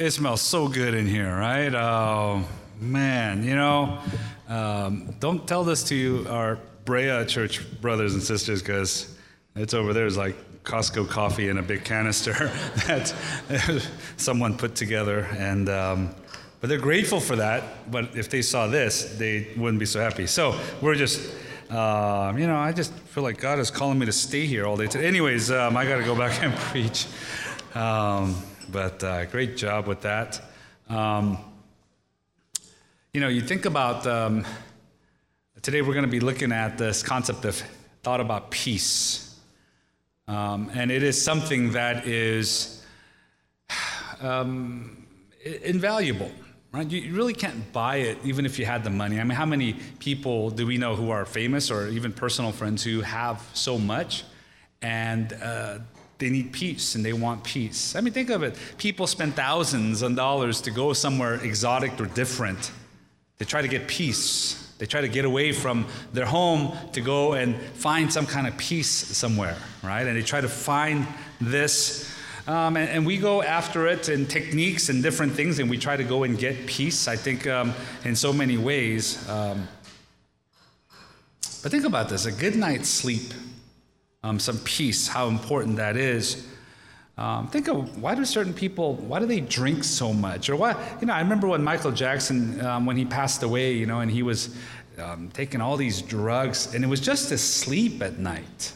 It smells so good in here, right? Oh, man. You know, um, don't tell this to our Brea church brothers and sisters because it's over there. It's like Costco coffee in a big canister that someone put together. And, um, but they're grateful for that. But if they saw this, they wouldn't be so happy. So we're just, uh, you know, I just feel like God is calling me to stay here all day today. Anyways, um, I got to go back and preach. But uh, great job with that. Um, you know, you think about um, today, we're going to be looking at this concept of thought about peace. Um, and it is something that is um, invaluable, right? You really can't buy it even if you had the money. I mean, how many people do we know who are famous or even personal friends who have so much and uh, they need peace and they want peace? I mean, think of it. People spend thousands of dollars to go somewhere exotic or different. They try to get peace. They try to get away from their home to go and find some kind of peace somewhere, right? And they try to find this. Um, and, and, we go after it in techniques and different things, and we try to go and get peace, I think, um, in so many ways. Um, but think about this a good night's sleep, um, some peace, how important that is. Um, think of why do certain people why do they drink so much? Or why you know I remember when Michael Jackson um, when he passed away you know and he was um, taking all these drugs and it was just to sleep at night.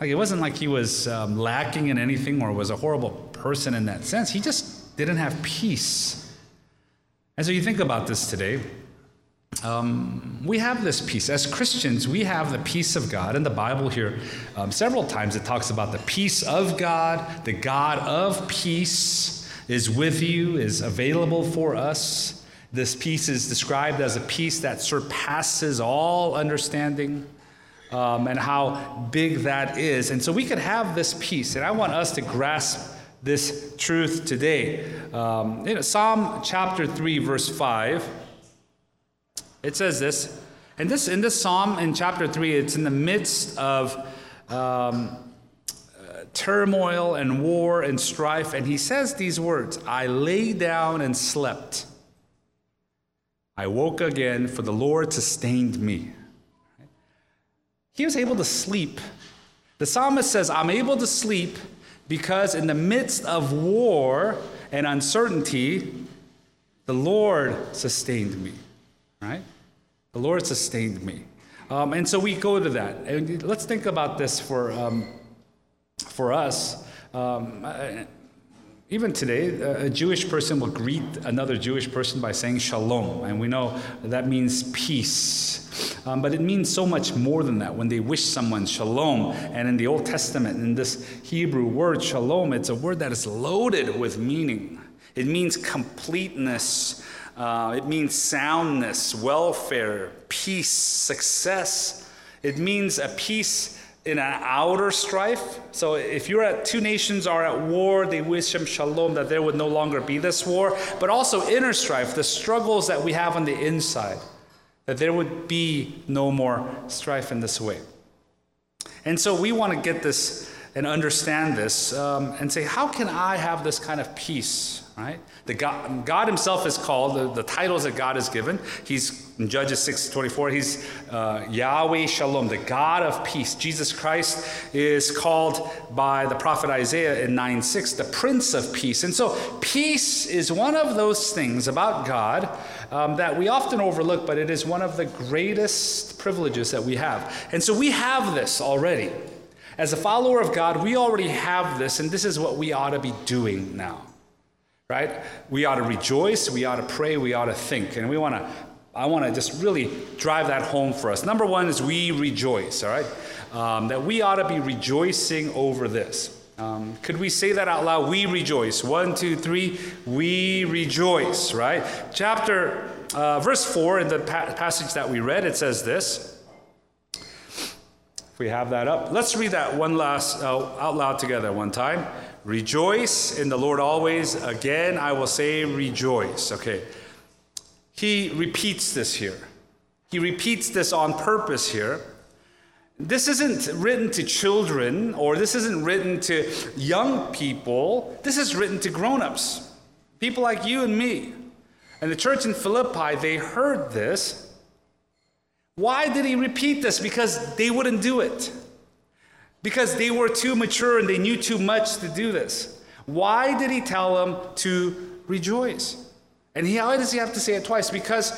Like it wasn't like he was um, lacking in anything or was a horrible person in that sense. He just didn't have peace. And so you think about this today um, we have this peace. As Christians, we have the peace of God. In the Bible, here, um, several times it talks about the peace of God. The God of peace is with you, is available for us. This peace is described as a peace that surpasses all understanding. Um, and how big that is. And so we could have this peace. And I want us to grasp this truth today. Um, you know, Psalm chapter 3, verse 5 it says this, and this in this psalm in chapter three, it's in the midst of um, uh, turmoil and war and strife, and he says these words: "I lay down and slept. I woke again, for the Lord sustained me." He was able to sleep. The psalmist says, "I'm able to sleep." Because in the midst of war and uncertainty, the Lord sustained me, right? The Lord sustained me. Um, and so we go to that. And let's think about this for, um, for us. Um, uh, even today, a Jewish person will greet another Jewish person by saying shalom. And we know that means peace. Um, but it means so much more than that when they wish someone shalom. And in the Old Testament, in this Hebrew word shalom, it's a word that is loaded with meaning. It means completeness, uh, it means soundness, welfare, peace, success. It means a peace in an outer strife. So if you're at two nations are at war, they wish them shalom that there would no longer be this war, but also inner strife, the struggles that we have on the inside, that there would be no more strife in this way. And so we want to get this and understand this um, and say, how can I have this kind of peace? right? The God, God himself is called, the, the, titles that God has given. He's, in Judges 6 24, he's uh, Yahweh Shalom, the God of peace. Jesus Christ is called by the prophet Isaiah in 9 6, the Prince of Peace. And so, peace is one of those things about God um, that we often overlook, but it is one of the greatest privileges that we have. And so, we have this already. As a follower of God, we already have this, and this is what we ought to be doing now right? We ought to rejoice, we ought to pray, we ought to think. And we want to, I want to just really drive that home for us. Number one is we rejoice, all right? Um, that we ought to be rejoicing over this. Um, could we say that out loud? We rejoice. One, two, three. We rejoice, right? Chapter, uh, verse 4 in the pa- passage that we read, it says this. We have that up, let's read that one last uh, out loud together one time. Rejoice in the Lord always. Again, I will say rejoice. Okay. He repeats this here. He repeats this on purpose here. This isn't written to children or this isn't written to young people. This is written to grown ups. People like you and me. And the church in Philippi, they heard this. Why did he repeat this? Because they wouldn't do it. Because they were too mature and they knew too much to do this. Why did he tell them to rejoice? And he, why does he have to say it twice? Because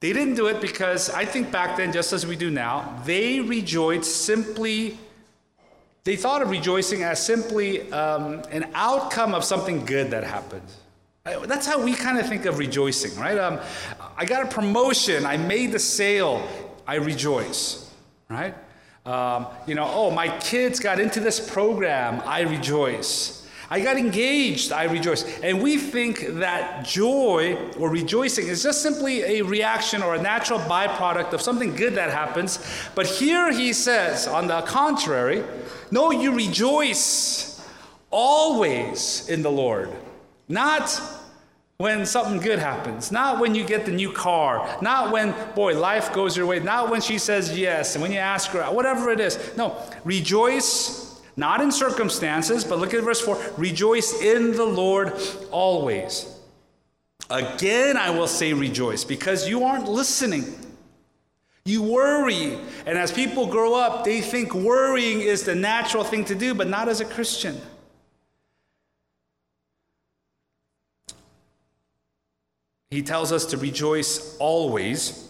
they didn't do it because I think back then, just as we do now, they rejoiced simply, they thought of rejoicing as simply um, an outcome of something good that happened. That's how we kind of think of rejoicing, right? Um, I got a promotion, I made the sale, I rejoice, right? Um, you know, oh, my kids got into this program, I rejoice. I got engaged, I rejoice. And we think that joy or rejoicing is just simply a reaction or a natural byproduct of something good that happens. But here he says, on the contrary, no, you rejoice always in the Lord. Not when something good happens, not when you get the new car, not when, boy, life goes your way, not when she says yes, and when you ask her, whatever it is. No, rejoice not in circumstances, but look at verse 4 rejoice in the Lord always. Again, I will say rejoice because you aren't listening. You worry. And as people grow up, they think worrying is the natural thing to do, but not as a Christian. He tells us to rejoice always.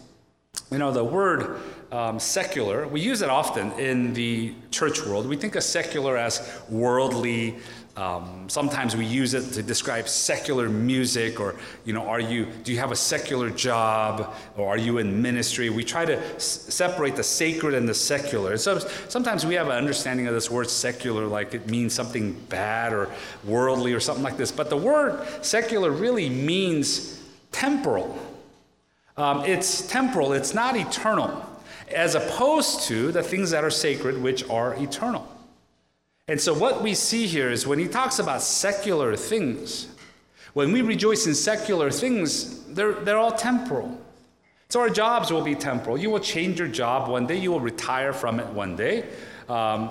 You know, the word um, secular, we use it often in the church world. We think of secular as worldly. Um, sometimes we use it to describe secular music, or you know, are you do you have a secular job, or are you in ministry? We try to s- separate the sacred and the secular. So sometimes we have an understanding of this word secular, like it means something bad or worldly or something like this. But the word secular really means temporal. Um, it's temporal. It's not eternal as opposed to the things that are sacred, which are eternal. And so, what we see here is when he talks about secular things, when we rejoice in secular things, they're, they're all temporal. So, our jobs will be temporal. You will change your job one day, you will retire from it one day. Um,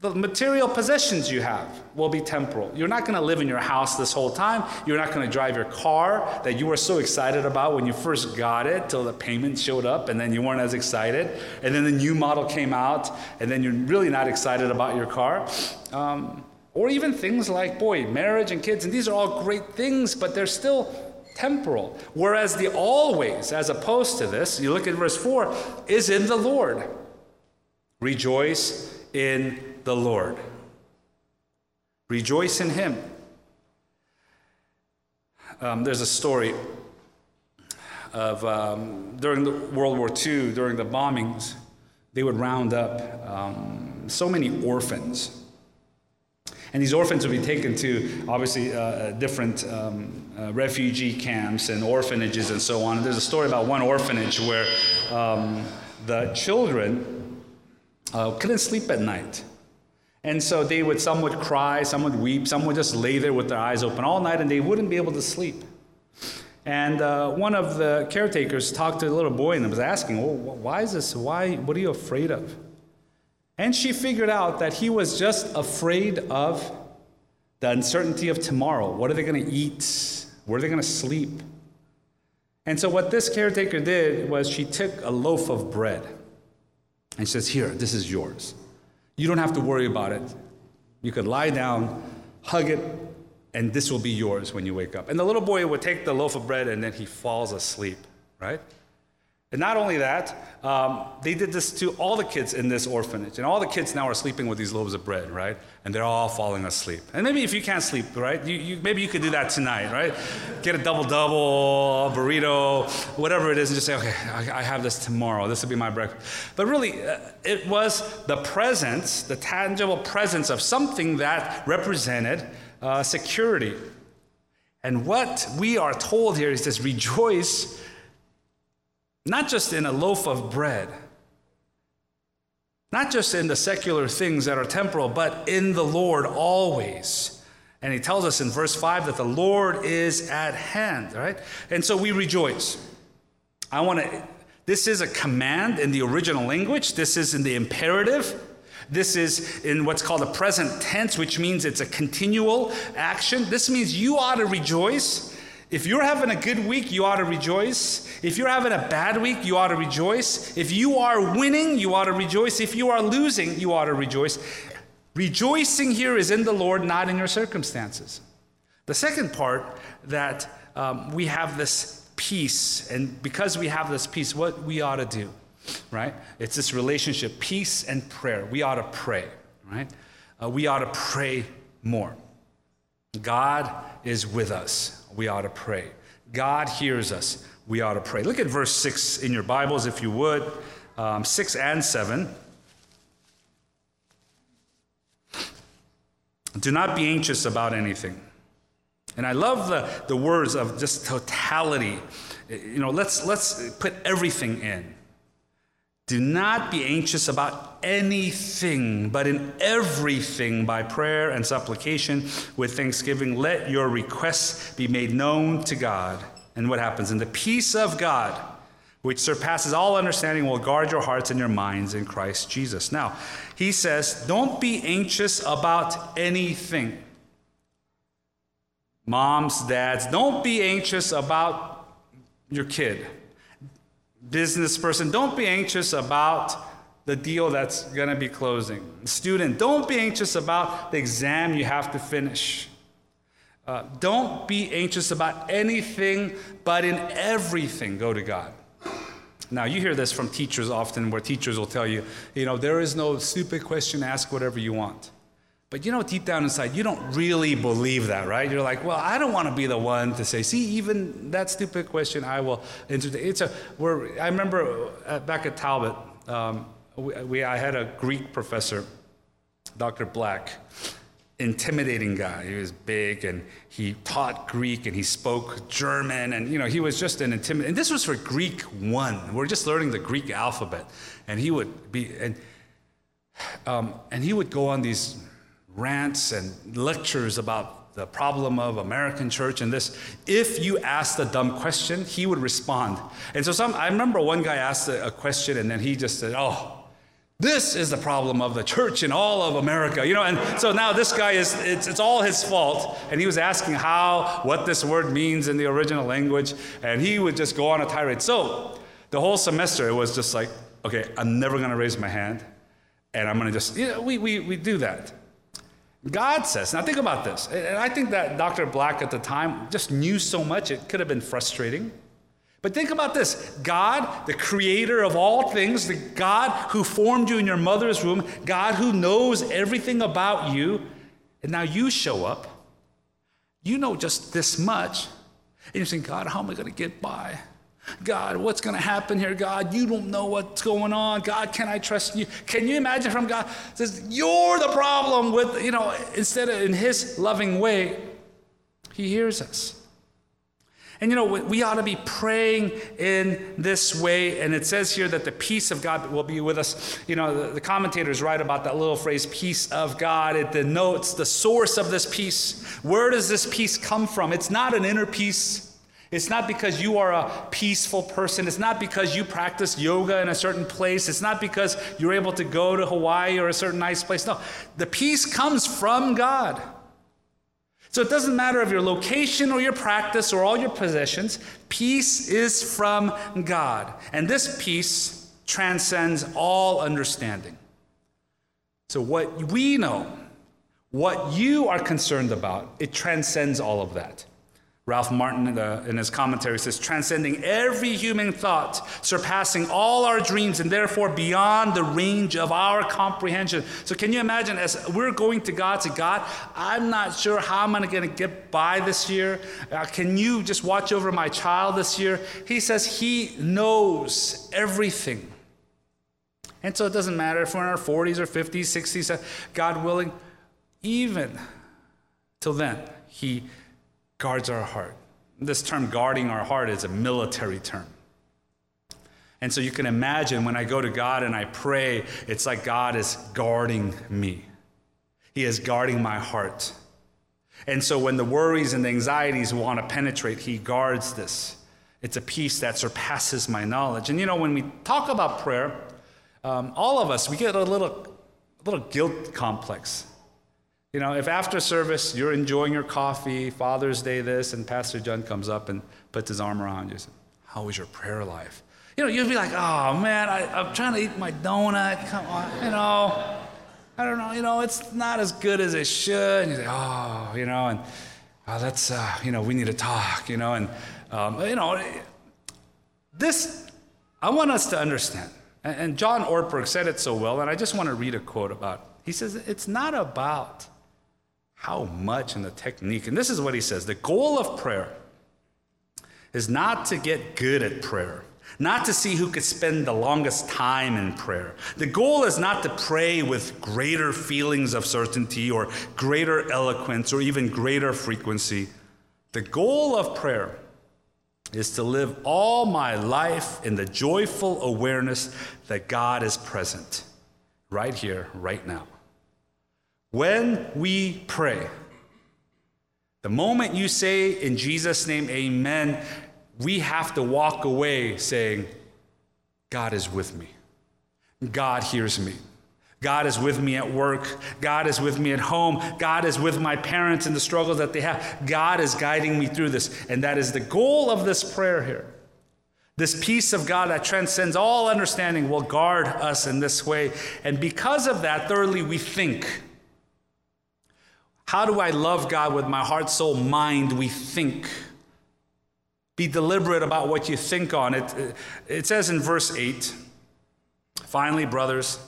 the material possessions you have will be temporal. You're not going to live in your house this whole time. You're not going to drive your car that you were so excited about when you first got it till the payment showed up and then you weren't as excited. And then the new model came out and then you're really not excited about your car. Um, or even things like, boy, marriage and kids. And these are all great things, but they're still temporal. Whereas the always, as opposed to this, you look at verse 4, is in the Lord. Rejoice in the Lord. Rejoice in Him. Um, there's a story of um, during the World War II, during the bombings, they would round up um, so many orphans. And these orphans would be taken to obviously uh, uh different um, uh, refugee camps and orphanages and so on. And there's a story about one orphanage where um, the children uh, couldn't sleep at night and so they would, some would cry, some would weep, some would just lay there with their eyes open all night and they wouldn't be able to sleep. And uh, one of the caretakers talked to the little boy and was asking, well, why is this? Why, what are you afraid of? And she figured out that he was just afraid of the uncertainty of tomorrow. What are they going to eat? Where are they going to sleep? And so, what this caretaker did was she took a loaf of bread and she says, Here, this is yours. You don't have to worry about it. You could lie down, hug it, and this will be yours when you wake up. And the little boy would take the loaf of bread and then he falls asleep, right? And not only that, um, they did this to all the kids in this orphanage. And all the kids now are sleeping with these loaves of bread, right? And they're all falling asleep. And maybe if you can't sleep, right, you, you, maybe you could do that tonight, right? Get a double double, burrito, whatever it is, and just say, okay, I, I have this tomorrow. This will be my breakfast. But really, uh, it was the presence, the tangible presence of something that represented uh, security. And what we are told here is this rejoice not just in a loaf of bread, not just in the secular things that are temporal, but in the Lord always. And he tells us in verse 5 that the Lord is at hand, right? And so we rejoice. I want to, this is a command in the original language, this is in the imperative. This is in what's called a present tense, which means it's a continual action. This means you ought to rejoice. If you're having a good week, you ought to rejoice. If you're having a bad week, you ought to rejoice. If you are winning, you ought to rejoice. If you are losing, you ought to rejoice. Rejoicing here is in the Lord, not in your circumstances. The second part that um, we have this peace, and because we have this peace, what we ought to do, right? It's this relationship, peace and prayer. We ought to pray, right? Uh, we ought to pray more. God is with us. We ought to pray. God hears us. We ought to pray. Look at verse 6 in your Bibles, if you would, um, 6 and 7. Do not be anxious about anything. And I love the, the words of just totality. You know, let's, let's put everything in. Do not be anxious about anything, but in everything, by prayer and supplication with thanksgiving, let your requests be made known to God. And what happens? And the peace of God, which surpasses all understanding, will guard your hearts and your minds in Christ Jesus. Now, he says, don't be anxious about anything. Moms, dads, don't be anxious about your kid. Business person, don't be anxious about the deal that's going to be closing. Student, don't be anxious about the exam you have to finish. Uh, don't be anxious about anything, but in everything, go to God. Now, you hear this from teachers often, where teachers will tell you, you know, there is no stupid question, ask whatever you want. But you know, deep down inside, you don't really believe that, right? You're like, well, I don't want to be the one to say, see, even that stupid question, I will entertain. It's a, we're, I remember uh, back at Talbot, um, we, we, I had a Greek professor, Dr. Black, intimidating guy. He was big and he taught Greek and he spoke German and you know he was just an intimidating. And this was for Greek one. We're just learning the Greek alphabet, and he would be and um, and he would go on these rants and lectures about the problem of American church and this. If you asked a dumb question, he would respond. And so some, I remember one guy asked a, question and then he just said, Oh, this is the problem of the church in all of America, you know. And so now this guy is, it's, it's all his fault. And he was asking how, what this word means in the original language. And he would just go on a tirade. So the whole semester, it was just like, okay, I'm never going to raise my hand. And I'm going to just, you know, we, we, we do that. God says, now think about this. And I think that Dr. Black at the time just knew so much, it could have been frustrating. But think about this God, the creator of all things, the God who formed you in your mother's womb, God who knows everything about you, and now you show up. You know just this much. And you're saying, God, how am I going to get by? God, what's going to happen here? God, you don't know what's going on. God, can I trust you? Can you imagine from God says, You're the problem with, you know, instead of in his loving way, he hears us. And you know, we ought to be praying in this way. And it says here that the peace of God will be with us. You know, the, commentators write about that little phrase, peace of God. It denotes the source of this peace. Where does this peace come from? It's not an inner peace. It's not because you are a peaceful person. It's not because you practice yoga in a certain place. It's not because you're able to go to Hawaii or a certain nice place. No, the peace comes from God. So it doesn't matter of your location or your practice or all your possessions, peace is from God. And this peace transcends all understanding. So, what we know, what you are concerned about, it transcends all of that. Ralph Martin, in, the, in, his commentary, says, transcending every human thought, surpassing all our dreams, and therefore beyond the range of our comprehension. So, can you imagine as we're going to God, to God, I'm not sure how I'm going to get by this year. Uh, can you just watch over my child this year? He says He knows everything. And so, it doesn't matter if we're in our 40s or 50s, 60s, God willing, even till then, He guards our heart. This term, guarding our heart, is a military term. And so you can imagine when I go to God and I pray, it's like God is guarding me. He is guarding my heart. And so when the worries and the anxieties want to penetrate, He guards this. It's a peace that surpasses my knowledge. And you know, when we talk about prayer, um, all of us, we get a little a little guilt complex. You know, if after service you're enjoying your coffee, Father's Day this, and Pastor John comes up and puts his arm around you, says, how was your prayer life? You know, you'd be like, oh man, I, I'm trying to eat my donut. Come on, you know. I don't know, you know, it's not as good as it should. And you say, oh, you know, and oh, that's, uh, you know, we need to talk, you know, and, um, you know, this, I want us to understand. And John Ortberg said it so well, and I just want to read a quote about it. He says, It's not about how much and the technique. And this is what he says the goal of prayer is not to get good at prayer, not to see who could spend the longest time in prayer. The goal is not to pray with greater feelings of certainty or greater eloquence or even greater frequency. The goal of prayer is to live all my life in the joyful awareness that God is present right here, right now. When we pray, the moment you say in Jesus' name, Amen, we have to walk away saying, God is with me. God hears me. God is with me at work. God is with me at home. God is with my parents in the struggles that they have. God is guiding me through this. And that is the goal of this prayer here. This peace of God that transcends all understanding will guard us in this way. And because of that, thirdly, we think. How do I love God with my heart, soul, mind? We think. Be deliberate about what you think on. It, it says in verse 8 finally, brothers,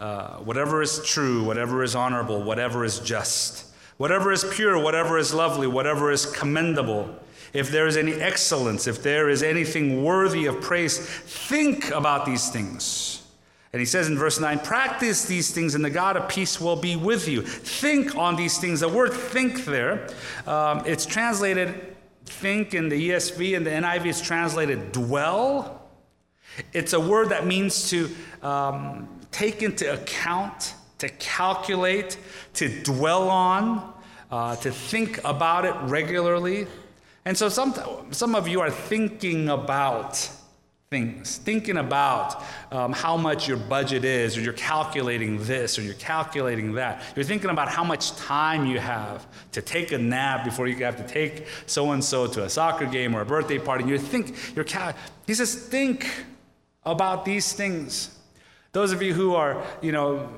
uh, whatever is true, whatever is honorable, whatever is just, whatever is pure, whatever is lovely, whatever is commendable, if there is any excellence, if there is anything worthy of praise, think about these things. And he says in verse 9, practice these things, and the God of peace will be with you. Think on these things. The word think there, um, it's translated think in the ESV, and the NIV is translated dwell. It's a word that means to um, take into account, to calculate, to dwell on, uh, to think about it regularly. And so some, some of you are thinking about things, thinking about um, how much your budget is, or you're calculating this, or you're calculating that. You're thinking about how much time you have to take a nap before you have to take so and so to a soccer game or a birthday party. And you think, you're cal- he says, think about these things. Those of you who are, you know,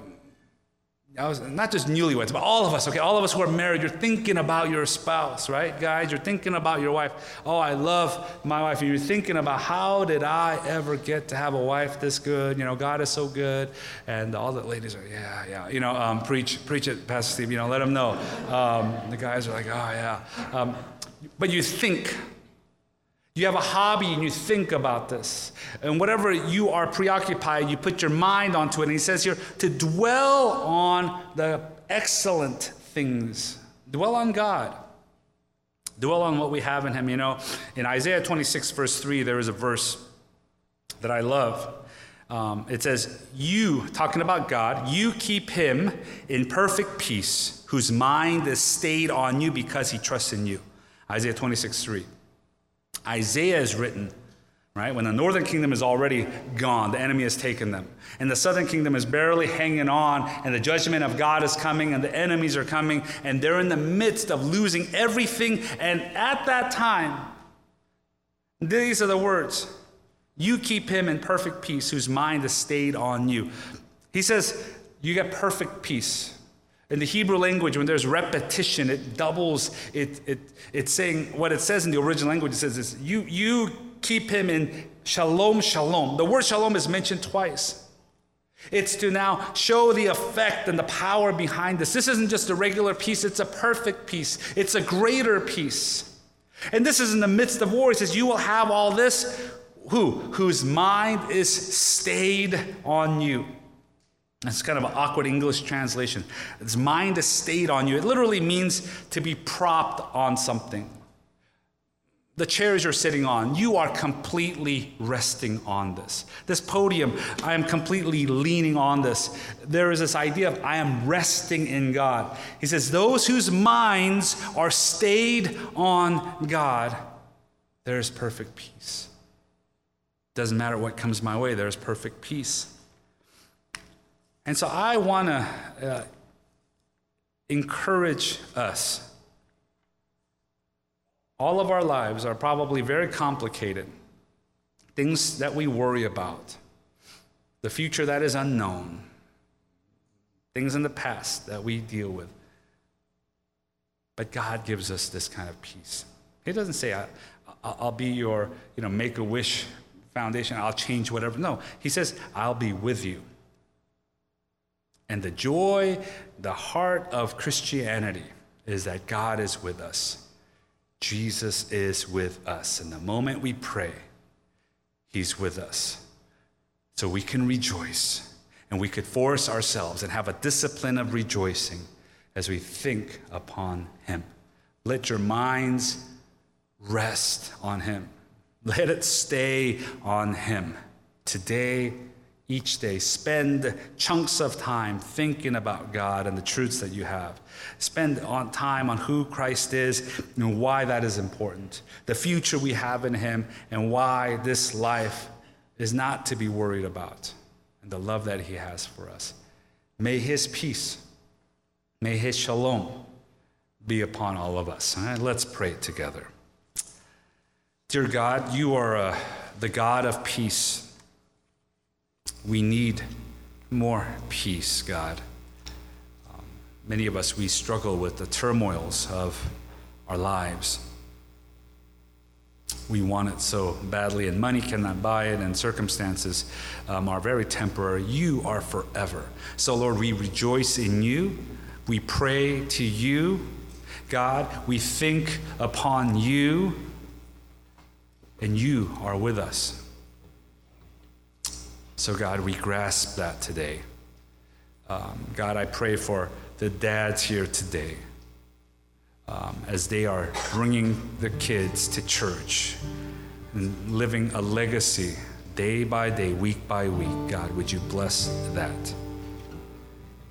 was, not just newlyweds, but all of us, okay, all of us who are married, you're thinking about your spouse, right, guys? You're thinking about your wife. Oh, I love my wife. And you're thinking about how did I ever get to have a wife this good? You know, God is so good. And all the ladies are, yeah, yeah. You know, um, preach, preach it, Pastor Steve. You know, let them know. Um, the guys are like, oh, yeah. Um, but you think you have a hobby and you think about this. And whatever you are preoccupied, you put your mind onto it. And he says here to dwell on the excellent things, dwell on God. Dwell on what we have in Him. You know, in Isaiah 26, verse 3, there is a verse that I love. Um, it says, You, talking about God, you keep him in perfect peace, whose mind is stayed on you because he trusts in you. Isaiah 26, 3. Isaiah is written, right? When the northern kingdom is already gone, the enemy has taken them. And the southern kingdom is barely hanging on, and the judgment of God is coming, and the enemies are coming, and they're in the midst of losing everything. And at that time, these are the words You keep him in perfect peace, whose mind is stayed on you. He says, You get perfect peace. In the Hebrew language, when there's repetition, it doubles. It, it, it's saying what it says in the original language. It says this you, you keep him in shalom, shalom. The word shalom is mentioned twice. It's to now show the effect and the power behind this. This isn't just a regular peace, it's a perfect peace, it's a greater peace. And this is in the midst of war. He says, You will have all this. Who? Whose mind is stayed on you. It's kind of an awkward English translation. Its mind is stayed on you. It literally means to be propped on something. The chairs you're sitting on, you are completely resting on this. This podium, I am completely leaning on this. There is this idea of I am resting in God. He says, Those whose minds are stayed on God, there is perfect peace. Doesn't matter what comes my way, there is perfect peace. And so I want to uh, encourage us. All of our lives are probably very complicated, things that we worry about, the future that is unknown, things in the past that we deal with. But God gives us this kind of peace. He doesn't say, I'll be your, you know, make a wish foundation, I'll change whatever. No, He says, I'll be with you. And the joy, the heart of Christianity is that God is with us. Jesus is with us. And the moment we pray, He's with us. So we can rejoice and we could force ourselves and have a discipline of rejoicing as we think upon Him. Let your minds rest on Him, let it stay on Him. Today, each day. Spend chunks of time thinking about God and the truths that you have. Spend on time on who Christ is and why that is important. The future we have in Him and why this life is not to be worried about. And the love that He has for us. May His peace, may His shalom be upon all of us. Right, let's pray together. Dear God, you are uh, the God of peace. We need more peace, God. Um, many of us, we struggle with the turmoils of our lives. We want it so badly, and money cannot buy it, and circumstances um, are very temporary. You are forever. So, Lord, we rejoice in you. We pray to you. God, we think upon you, and you are with us. So, God, we grasp that today. Um, God, I pray for the dads here today um, as they are bringing the kids to church and living a legacy day by day, week by week. God, would you bless that?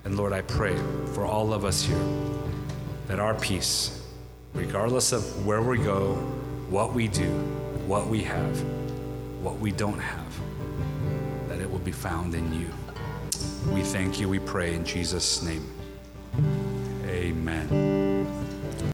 And Lord, I pray for all of us here that our peace, regardless of where we go, what we do, what we have, what we don't have, be found in you. We thank you, we pray in Jesus' name. Amen.